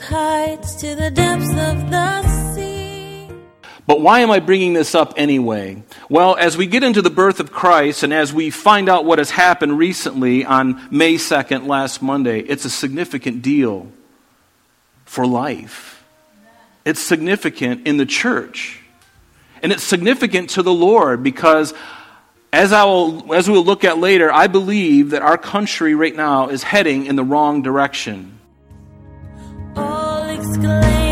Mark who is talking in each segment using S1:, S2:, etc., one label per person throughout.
S1: wild heights to the depths of the sea.
S2: But why am I bringing this up anyway? Well, as we get into the birth of Christ and as we find out what has happened recently on May 2nd, last Monday, it's a significant deal for life. It's significant in the church. And it's significant to the Lord because as, I will, as we will look at later, I believe that our country right now is heading in the wrong direction.
S1: All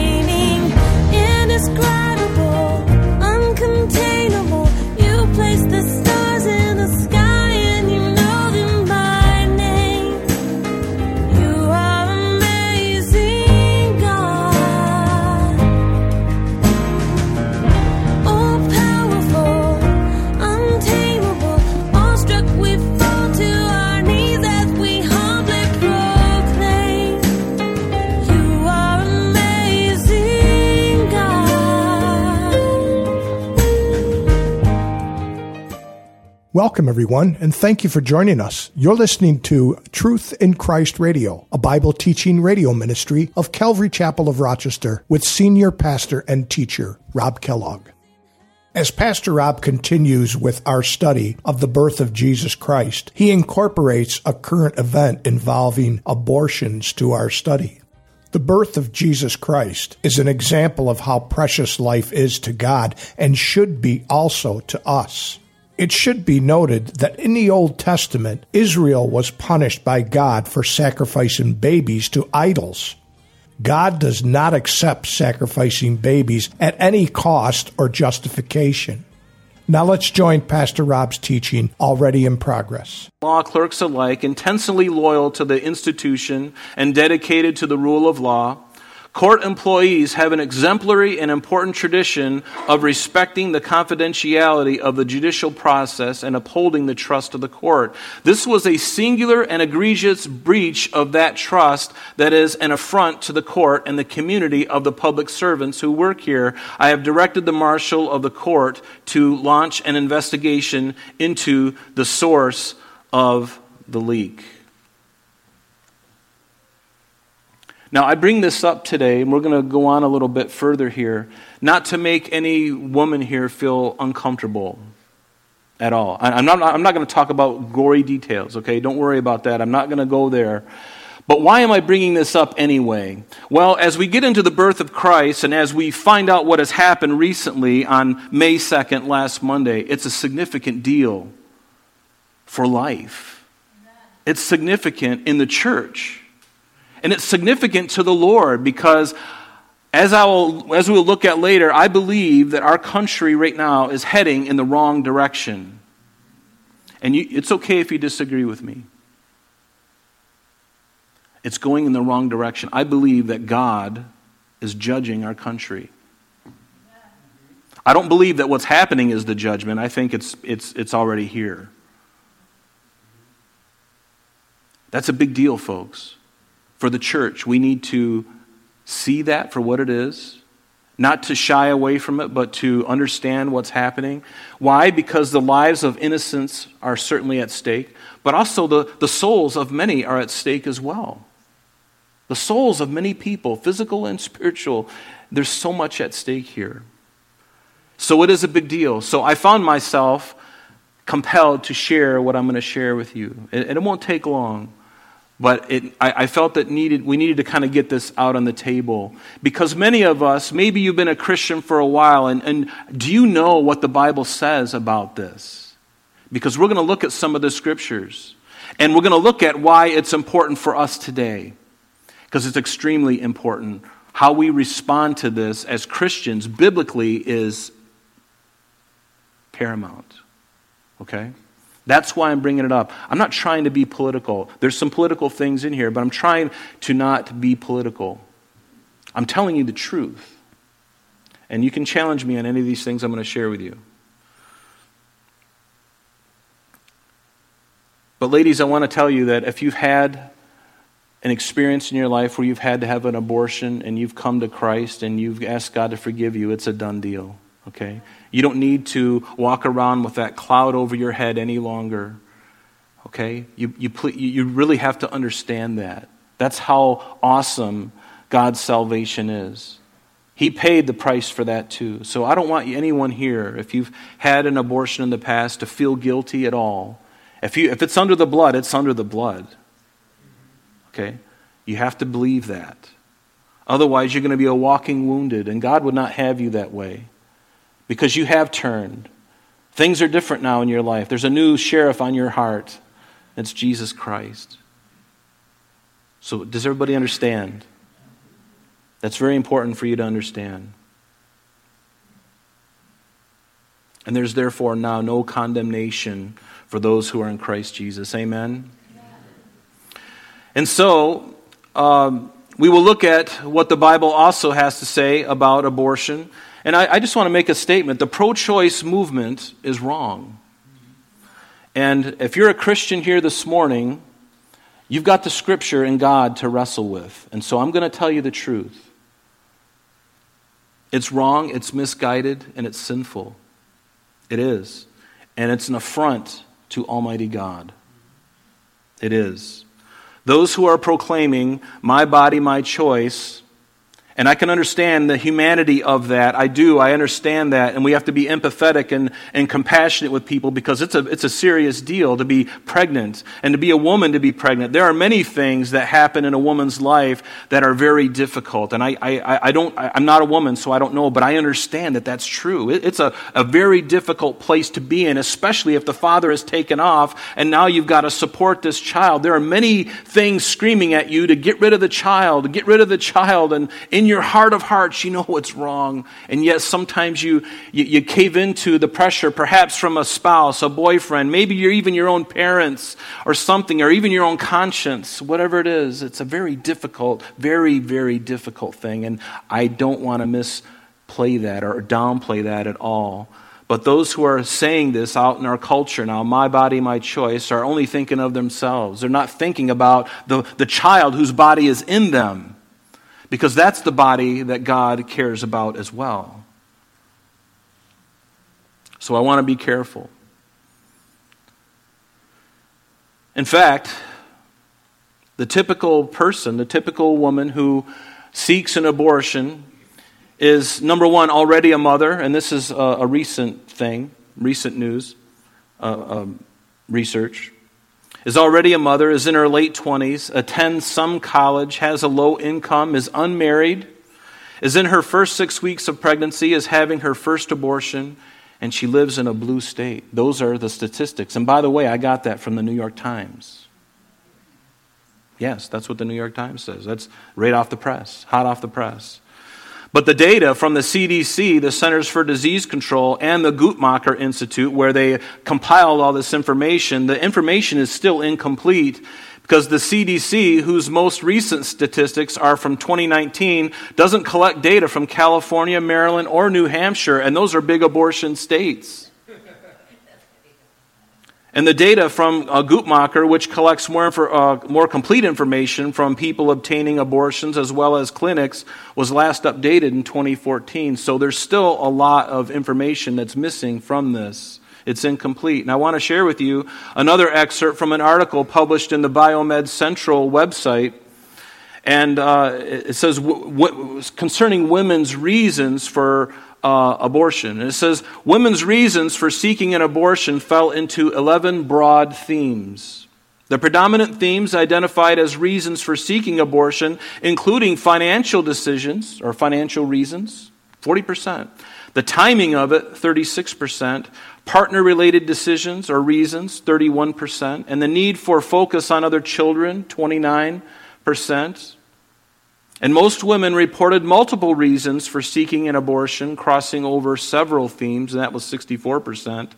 S3: Welcome, everyone, and thank you for joining us. You're listening to Truth in Christ Radio, a Bible teaching radio ministry of Calvary Chapel of Rochester with senior pastor and teacher Rob Kellogg. As Pastor Rob continues with our study of the birth of Jesus Christ, he incorporates a current event involving abortions to our study. The birth of Jesus Christ is an example of how precious life is to God and should be also to us. It should be noted that in the Old Testament, Israel was punished by God for sacrificing babies to idols. God does not accept sacrificing babies at any cost or justification. Now let's join Pastor Rob's teaching already in progress.
S2: Law clerks alike, intensely loyal to the institution and dedicated to the rule of law, court employees have an exemplary and important tradition of respecting the confidentiality of the judicial process and upholding the trust of the court. This was a singular and egregious breach of that trust that is an affront to the court and the community of the public servants who work here. I have directed the marshal of the court to launch an investigation into the source of the leak. Now, I bring this up today, and we're going to go on a little bit further here, not to make any woman here feel uncomfortable at all. I'm not, I'm not going to talk about gory details, okay? Don't worry about that. I'm not going to go there. But why am I bringing this up anyway? Well, as we get into the birth of Christ and as we find out what has happened recently on May 2nd, last Monday, it's a significant deal for life. It's significant in the church. And it's significant to the Lord because, as, I will, as we'll look at later, I believe that our country right now is heading in the wrong direction. And you, it's okay if you disagree with me. It's going in the wrong direction. I believe that God is judging our country. I don't believe that what's happening is the judgment. I think it's, it's, it's already here. That's a big deal, folks for the church. We need to see that for what it is, not to shy away from it, but to understand what's happening. Why? Because the lives of innocents are certainly at stake, but also the, the souls of many are at stake as well. The souls of many people, physical and spiritual, there's so much at stake here. So it is a big deal. So I found myself compelled to share what I'm going to share with you. And it won't take long. But it, I, I, felt that needed, we needed to kind of get this out on the table. Because many of us, maybe you've been a Christian for a while, and, and do you know what the Bible says about this? Because we're going to look at some of the scriptures. And we're going to look at why it's important for us today. Because it's extremely important. How we respond to this as Christians biblically is paramount. Okay? That's why I'm bringing it up. I'm not trying to be political. There's some political things in here, but I'm trying to not be political. I'm telling you the truth. And you can challenge me on any of these things I'm going to share with you. But, ladies, I want to tell you that if you've had an experience in your life where you've had to have an abortion and you've come to Christ and you've asked God to forgive you, it's a done deal. Okay? You don't need to walk around with that cloud over your head any longer. Okay? You, you, you really have to understand that. That's how awesome God's salvation is. He paid the price for that too. So I don't want anyone here, if you've had an abortion in the past, to feel guilty at all. If, you, if it's under the blood, it's under the blood. Okay? You have to believe that. Otherwise, you're going to be a walking wounded, and God would not have you that way because you have turned. Things are different now in your life. There's a new sheriff on your heart. It's Jesus Christ. So, does everybody understand? That's very important for you to understand. And there's therefore now no condemnation for those who are in Christ Jesus. Amen? And so, um, we will look at what the Bible also has to say about abortion. And I, I just want to make a statement. The pro choice movement is wrong. And if you're a Christian here this morning, you've got the scripture and God to wrestle with. And so I'm going to tell you the truth. It's wrong, it's misguided, and it's sinful. It is. And it's an affront to Almighty God. It is. Those who are proclaiming, my body, my choice, and I can understand the humanity of that. I do. I understand that. And we have to be empathetic and, and compassionate with people because it's a, it's a serious deal to be pregnant and to be a woman to be pregnant. There are many things that happen in a woman's life that are very difficult. And I, I, I don't, I'm not a woman, so I don't know, but I understand that that's true. It, it's a, a very difficult place to be in, especially if the father is taken off and now you've got to support this child. There are many things screaming at you to get rid of the child, get rid of the child. And in your heart of hearts, you know what's wrong. And yet sometimes you, you, you, cave into the pressure, perhaps from a spouse, a boyfriend, maybe you're even your own parents or something, or even your own conscience, whatever it is. It's a very difficult, very, very difficult thing. And I don't want to misplay that or downplay that at all. But those who are saying this out in our culture now, my body, my choice, are only thinking of themselves. They're not thinking about the, the child whose body is in them because that's the body that God cares about as well. So I want to be careful. In fact, the typical person, the typical woman who seeks an abortion is number one, already a mother, and this is a, a recent thing, recent news, uh, um, research is already a mother, is in her late 20s, attends some college, has a low income, is unmarried, is in her first six weeks of pregnancy, is having her first abortion, and she lives in a blue state. Those are the statistics. And by the way, I got that from the New York Times. Yes, that's what the New York Times says. That's right off the press, hot off the press. But the data from the CDC, the Centers for Disease Control, and the Guttmacher Institute, where they compiled all this information, the information is still incomplete because the CDC, whose most recent statistics are from 2019, doesn't collect data from California, Maryland, or New Hampshire, and those are big abortion states. And the data from uh, Guttmacher, which collects more, uh, more complete information from people obtaining abortions as well as clinics, was last updated in 2014. So there's still a lot of information that's missing from this. It's incomplete. And I want to share with you another excerpt from an article published in the Biomed Central website. And uh, it says w- w- concerning women's reasons for uh, abortion. And it says women's reasons for seeking an abortion fell into 11 broad themes. The predominant themes identified as reasons for seeking abortion, including financial decisions or financial reasons, 40%. The timing of it, 36%. Partner related decisions or reasons, 31%. And the need for focus on other children, 29%. And most women reported multiple reasons for seeking an abortion, crossing over several themes, and that was 64%.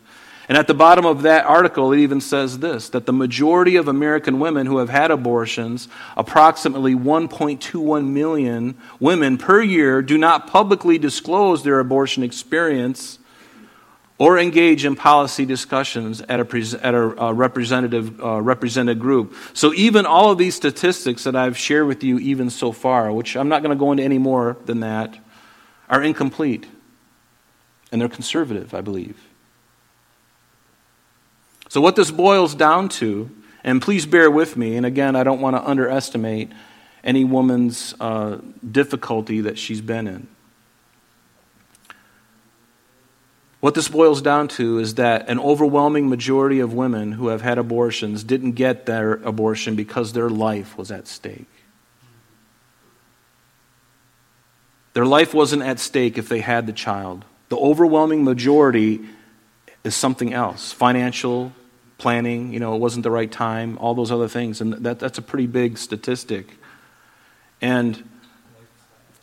S2: And at the bottom of that article, it even says this that the majority of American women who have had abortions, approximately 1.21 million women per year, do not publicly disclose their abortion experience or engage in policy discussions at a, at a uh, representative uh, represented group. So even all of these statistics that I've shared with you even so far, which I'm not going to go into any more than that, are incomplete. And they're conservative, I believe. So what this boils down to, and please bear with me, and again, I don't want to underestimate, any woman's uh, difficulty that she's been in. What this boils down to is that an overwhelming majority of women who have had abortions didn't get their abortion because their life was at stake. Their life wasn't at stake if they had the child. The overwhelming majority is something else financial, planning, you know, it wasn't the right time, all those other things. And that, that's a pretty big statistic. And,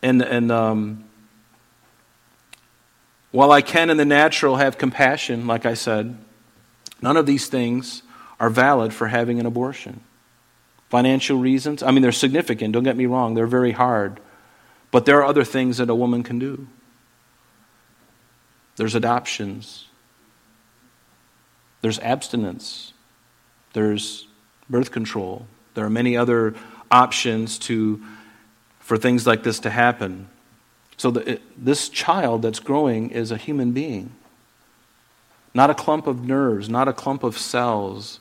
S2: and, and um, while I can in the natural have compassion, like I said, none of these things are valid for having an abortion. Financial reasons, I mean, they're significant, don't get me wrong, they're very hard. But there are other things that a woman can do. There's adoptions, there's abstinence, there's birth control. There are many other options to, for things like this to happen. So the, it, this child that's growing is a human being, not a clump of nerves, not a clump of cells.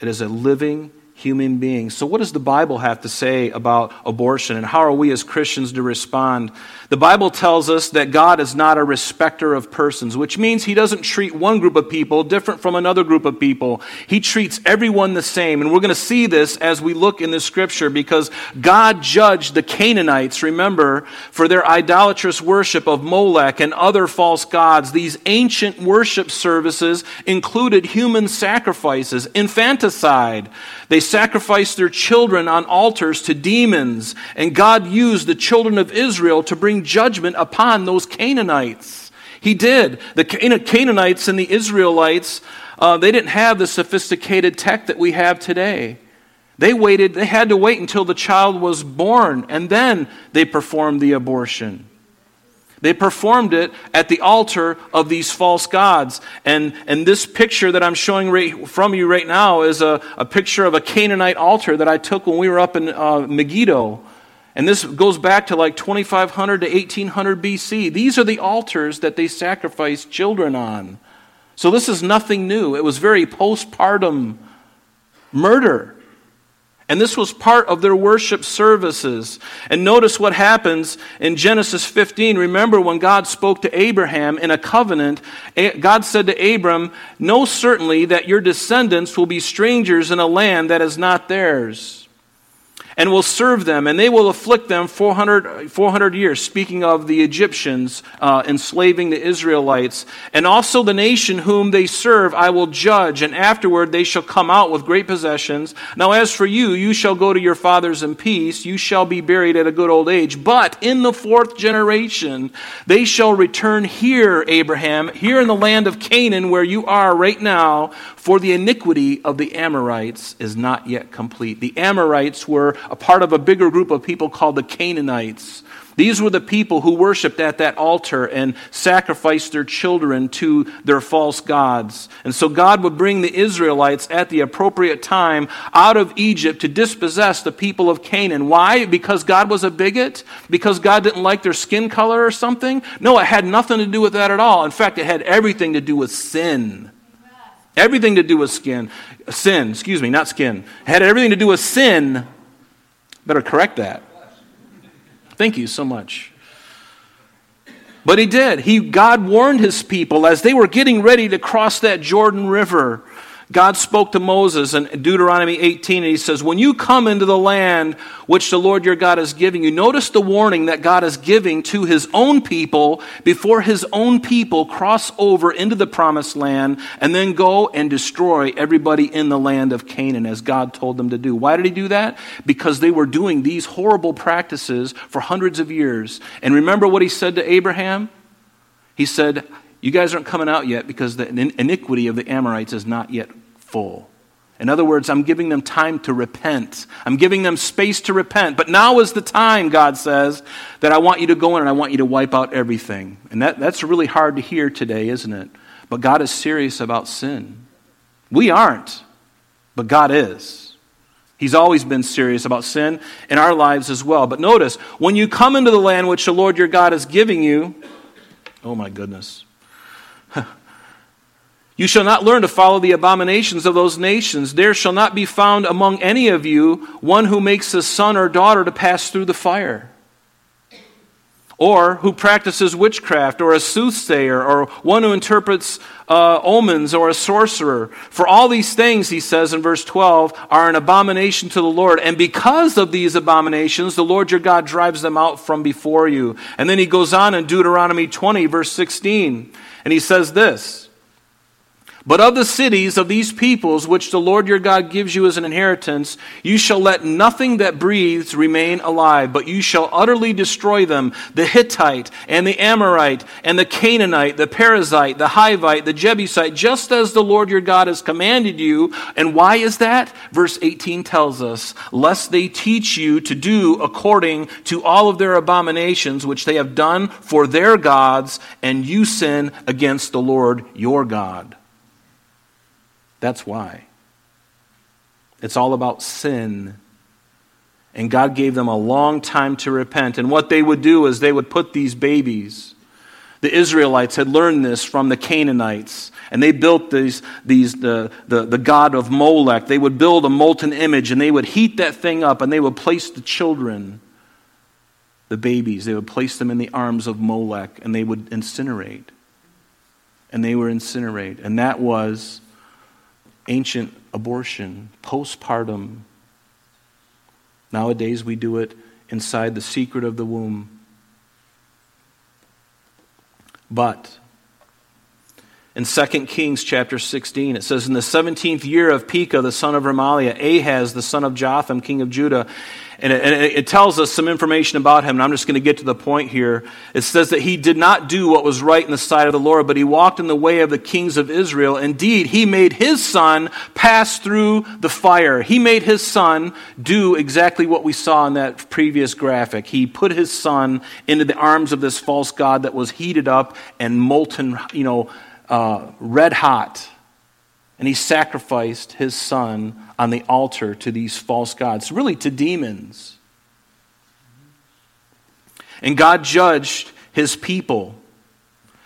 S2: It is a living human beings. So, what does the Bible have to say about abortion, and how are we as Christians to respond? The Bible tells us that God is not a respecter of persons, which means He doesn't treat one group of people different from another group of people. He treats everyone the same. And we're going to see this as we look in the scripture because God judged the Canaanites, remember, for their idolatrous worship of Molech and other false gods. These ancient worship services included human sacrifices, infanticide. They sacrificed their children on altars to demons, and God used the children of Israel to bring judgment upon those Canaanites. He did. The Canaanites and the Israelites, uh, they didn't have the sophisticated tech that we have today. They waited, they had to wait until the child was born, and then they performed the abortion. They performed it at the altar of these false gods. And, and this picture that I'm showing right from you right now is a, a picture of a Canaanite altar that I took when we were up in uh, Megiddo. And this goes back to like 2500 to 1800 BC. These are the altars that they sacrificed children on. So this is nothing new. It was very postpartum murder. And this was part of their worship services. And notice what happens in Genesis 15. Remember when God spoke to Abraham in a covenant, eh, God said to Abram, Know certainly that your descendants will be strangers in a land that is not theirs and will serve them, and they will afflict them 400, 400 years, speaking of the Egyptians uh, enslaving the Israelites. And also the nation whom they serve I will judge, and afterward they shall come out with great possessions. Now, as for you, you shall go to your fathers in peace, you shall be buried at a good old age. But in the fourth generation, they shall return here, Abraham, here in the land of Canaan, where you are right now, for the iniquity of the Amorites is not yet complete. The Amorites were a part of a bigger group of people called the Canaanites. These were the people who worshiped at that altar and sacrificed their children to their false gods. And so God would bring the Israelites at the appropriate time out of Egypt to dispossess the people of Canaan. Why? Because God was a bigot? Because God didn't like their skin color or something? No, it had nothing to do with that at all. In fact, it had everything to do with sin. Everything to do with skin. Sin, excuse me, not skin. It had everything to do with sin Better correct that. Thank you so much. But he did. He, God warned his people as they were getting ready to cross that Jordan River God spoke to Moses in Deuteronomy 18, and he says, When you come into the land which the Lord your God is giving you, notice the warning that God is giving to his own people before his own people cross over into the promised land and then go and destroy everybody in the land of Canaan as God told them to do. Why did he do that? Because they were doing these horrible practices for hundreds of years. And remember what he said to Abraham? He said, you guys aren't coming out yet because the iniquity of the Amorites is not yet full. In other words, I'm giving them time to repent. I'm giving them space to repent. But now is the time, God says, that I want you to go in and I want you to wipe out everything. And that, that's really hard to hear today, isn't it? But God is serious about sin. We aren't, but God is. He's always been serious about sin in our lives as well. But notice, when you come into the land which the Lord your God is giving you, oh my goodness. You shall not learn to follow the abominations of those nations. There shall not be found among any of you one who makes his son or daughter to pass through the fire, or who practices witchcraft, or a soothsayer, or one who interprets uh, omens, or a sorcerer. For all these things, he says in verse 12, are an abomination to the Lord. And because of these abominations, the Lord your God drives them out from before you. And then he goes on in Deuteronomy 20, verse 16, and he says this. But of the cities of these peoples, which the Lord your God gives you as an inheritance, you shall let nothing that breathes remain alive, but you shall utterly destroy them the Hittite, and the Amorite, and the Canaanite, the Perizzite, the Hivite, the Jebusite, just as the Lord your God has commanded you. And why is that? Verse 18 tells us, lest they teach you to do according to all of their abominations which they have done for their gods, and you sin against the Lord your God. That's why. It's all about sin. And God gave them a long time to repent. And what they would do is they would put these babies. The Israelites had learned this from the Canaanites. And they built these, these, the, the, the god of Molech. They would build a molten image and they would heat that thing up and they would place the children, the babies, they would place them in the arms of Molech and they would incinerate. And they were incinerate. And that was ancient abortion, postpartum. Nowadays, we do it inside the secret of the womb. But in 2 Kings chapter 16, it says, In the 17th year of Pekah, the son of Remaliah, Ahaz, the son of Jotham, king of Judah, and it, and it, tells us some information about him, and I'm just going to get to the point here. It says that he did not do what was right in the sight of the Lord, but he walked in the way of the kings of Israel. Indeed, he made his son pass through the fire. He made his son do exactly what we saw in that previous graphic. He put his son into the arms of this false god that was heated up and molten, you know, uh, red hot. And he sacrificed his son on the altar to these false gods, really to demons. And God judged his people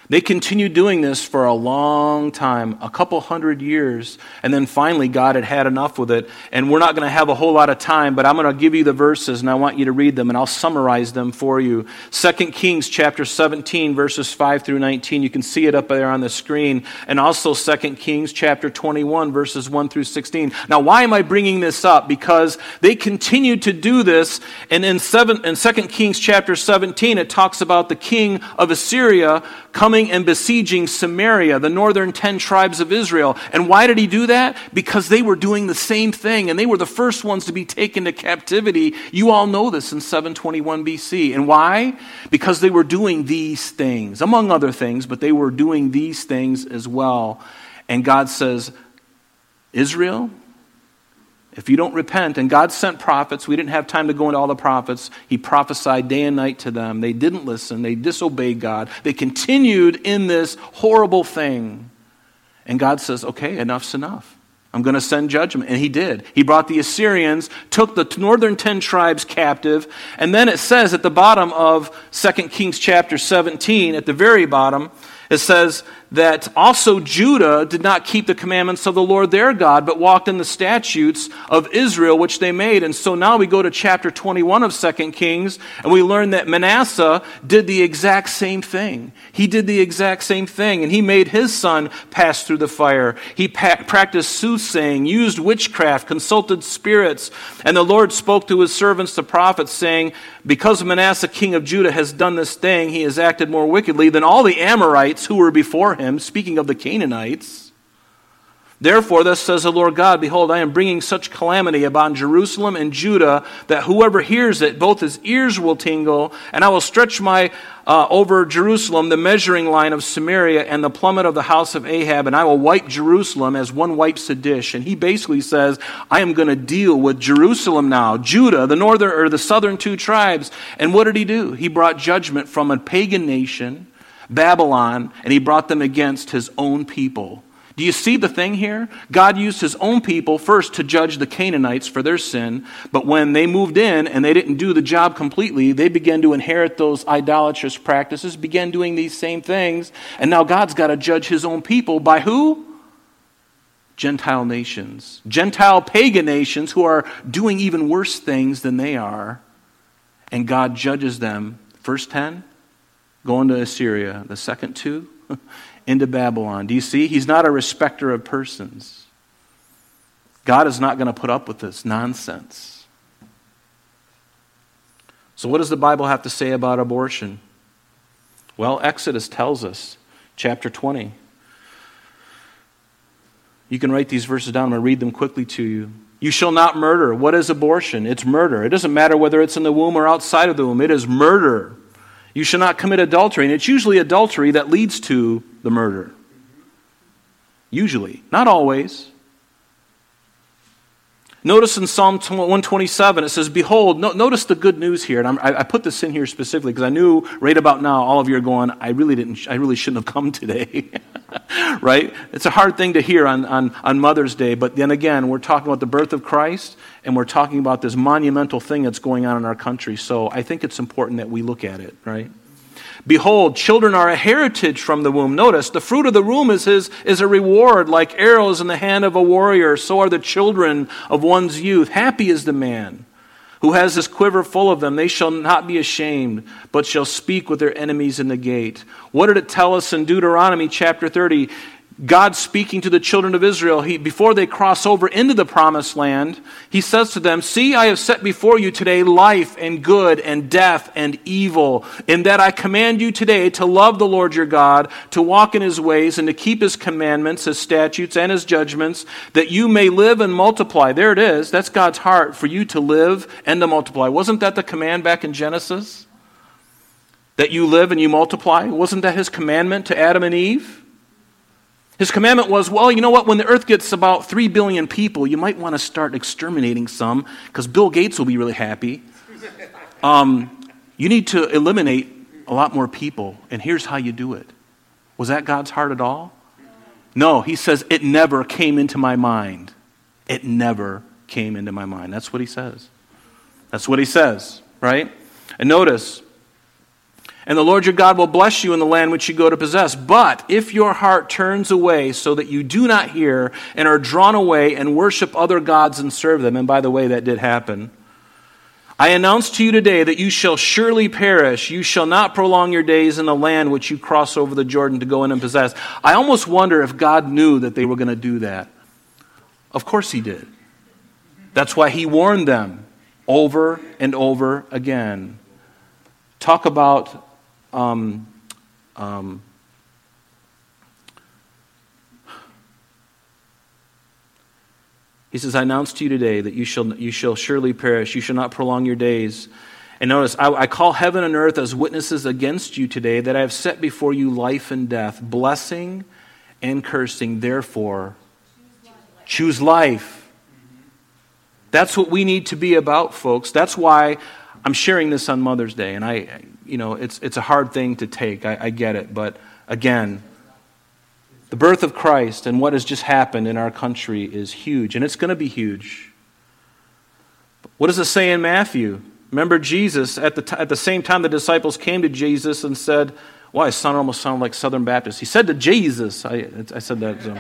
S2: they continued doing this for a long time, a couple hundred years, and then finally God had had enough with it. And we're not going to have a whole lot of time, but I'm going to give you the verses and I want you to read them and I'll summarize them for you. 2 Kings chapter 17 verses 5 through 19. You can see it up there on the screen. And also 2 Kings chapter 21 verses 1 through 16. Now, why am I bringing this up? Because they continued to do this and in 7 in 2 Kings chapter 17 it talks about the king of Assyria coming and besieging Samaria, the northern 10 tribes of Israel. And why did he do that? Because they were doing the same thing and they were the first ones to be taken to captivity. You all know this in 721 BC. And why? Because they were doing these things, among other things, but they were doing these things as well. And God says, Israel, if you don't repent, and God sent prophets, we didn't have time to go into all the prophets. He prophesied day and night to them. They didn't listen, they disobeyed God. They continued in this horrible thing. And God says, okay, enough's enough. I'm going to send judgment. And he did. He brought the Assyrians, took the northern 10 tribes captive, and then it says at the bottom of 2 Kings chapter 17, at the very bottom, it says that also Judah did not keep the commandments of the Lord their God, but walked in the statutes of Israel which they made. And so now we go to chapter 21 of 2 Kings, and we learn that Manasseh did the exact same thing. He did the exact same thing, and he made his son pass through the fire. He pa- practiced soothsaying, used witchcraft, consulted spirits, and the Lord spoke to his servants, the prophets, saying, Because Manasseh, king of Judah, has done this thing, he has acted more wickedly than all the Amorites who were before him speaking of the Canaanites. Therefore, thus says the Lord God Behold, I am bringing such calamity upon Jerusalem and Judah that whoever hears it, both his ears will tingle, and I will stretch my uh, over Jerusalem the measuring line of Samaria and the plummet of the house of Ahab, and I will wipe Jerusalem as one wipes a dish. And he basically says, I am going to deal with Jerusalem now, Judah, the northern or the southern two tribes. And what did he do? He brought judgment from a pagan nation Babylon, and he brought them against his own people. Do you see the thing here? God used his own people first to judge the Canaanites for their sin, but when they moved in and they didn't do the job completely, they began to inherit those idolatrous practices, began doing these same things, and now God's got to judge his own people by who? Gentile nations, Gentile pagan nations who are doing even worse things than they are, and God judges them. First 10, going to Assyria. The second two, into Babylon. Do you see? He's not a respecter of persons. God is not going to put up with this nonsense. So, what does the Bible have to say about abortion? Well, Exodus tells us, chapter 20. You can write these verses down. I'm going to read them quickly to you. You shall not murder. What is abortion? It's murder. It doesn't matter whether it's in the womb or outside of the womb, it is murder. You shall not commit adultery. And it's usually adultery that leads to the murder. Usually. Not always. Notice in Psalm 127, it says, Behold, no, notice the good news here. And I, I put this in here specifically because I knew right about now all of you are going, I really, didn't, I really shouldn't have come today. right? It's a hard thing to hear on, on, on Mother's Day, but then again, we're talking about the birth of Christ and we're talking about this monumental thing that's going on in our country. So I think it's important that we look at it, right? Behold, children are a heritage from the womb. Notice, the fruit of the womb is, his, is a reward, like arrows in the hand of a warrior. So are the children of one's youth. Happy is the man who has his quiver full of them. They shall not be ashamed, but shall speak with their enemies in the gate. What did it tell us in Deuteronomy chapter 30? God speaking to the children of Israel, he, before they cross over into the promised land, he says to them, See, I have set before you today life and good and death and evil, in that I command you today to love the Lord your God, to walk in his ways, and to keep his commandments, his statutes, and his judgments, that you may live and multiply. There it is. That's God's heart for you to live and to multiply. Wasn't that the command back in Genesis? That you live and you multiply? Wasn't that his commandment to Adam and Eve? His commandment was, well, you know what? When the earth gets about 3 billion people, you might want to start exterminating some because Bill Gates will be really happy. Um, you need to eliminate a lot more people, and here's how you do it. Was that God's heart at all? No, he says, it never came into my mind. It never came into my mind. That's what he says. That's what he says, right? And notice, and the Lord your God will bless you in the land which you go to possess. But if your heart turns away so that you do not hear and are drawn away and worship other gods and serve them, and by the way, that did happen. I announce to you today that you shall surely perish. You shall not prolong your days in the land which you cross over the Jordan to go in and possess. I almost wonder if God knew that they were going to do that. Of course, He did. That's why He warned them over and over again. Talk about um, um, he says, I announce to you today that you shall, you shall surely perish. You shall not prolong your days. And notice, I, I call heaven and earth as witnesses against you today that I have set before you life and death, blessing and cursing. Therefore, choose life. That's what we need to be about, folks. That's why I'm sharing this on Mother's Day. And I, you know, it's, it's a hard thing to take. I, I get it. But again, the birth of Christ and what has just happened in our country is huge, and it's going to be huge. What does it say in Matthew? Remember Jesus, at the, t- at the same time the disciples came to Jesus and said, Well, I sound almost sound like Southern Baptist. He said to Jesus, I, I said that. So.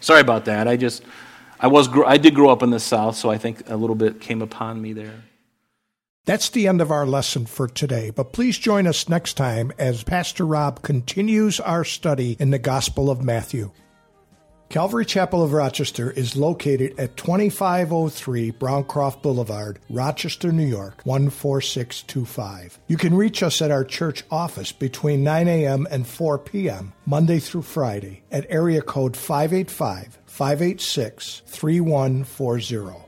S2: Sorry about that. I just, I, was, I did grow up in the South, so I think a little bit came upon me there.
S3: That's the end of our lesson for today, but please join us next time as Pastor Rob continues our study in the Gospel of Matthew. Calvary Chapel of Rochester is located at 2503 Browncroft Boulevard, Rochester, New York, 14625. You can reach us at our church office between 9 a.m. and 4 p.m., Monday through Friday, at area code 585 586 3140.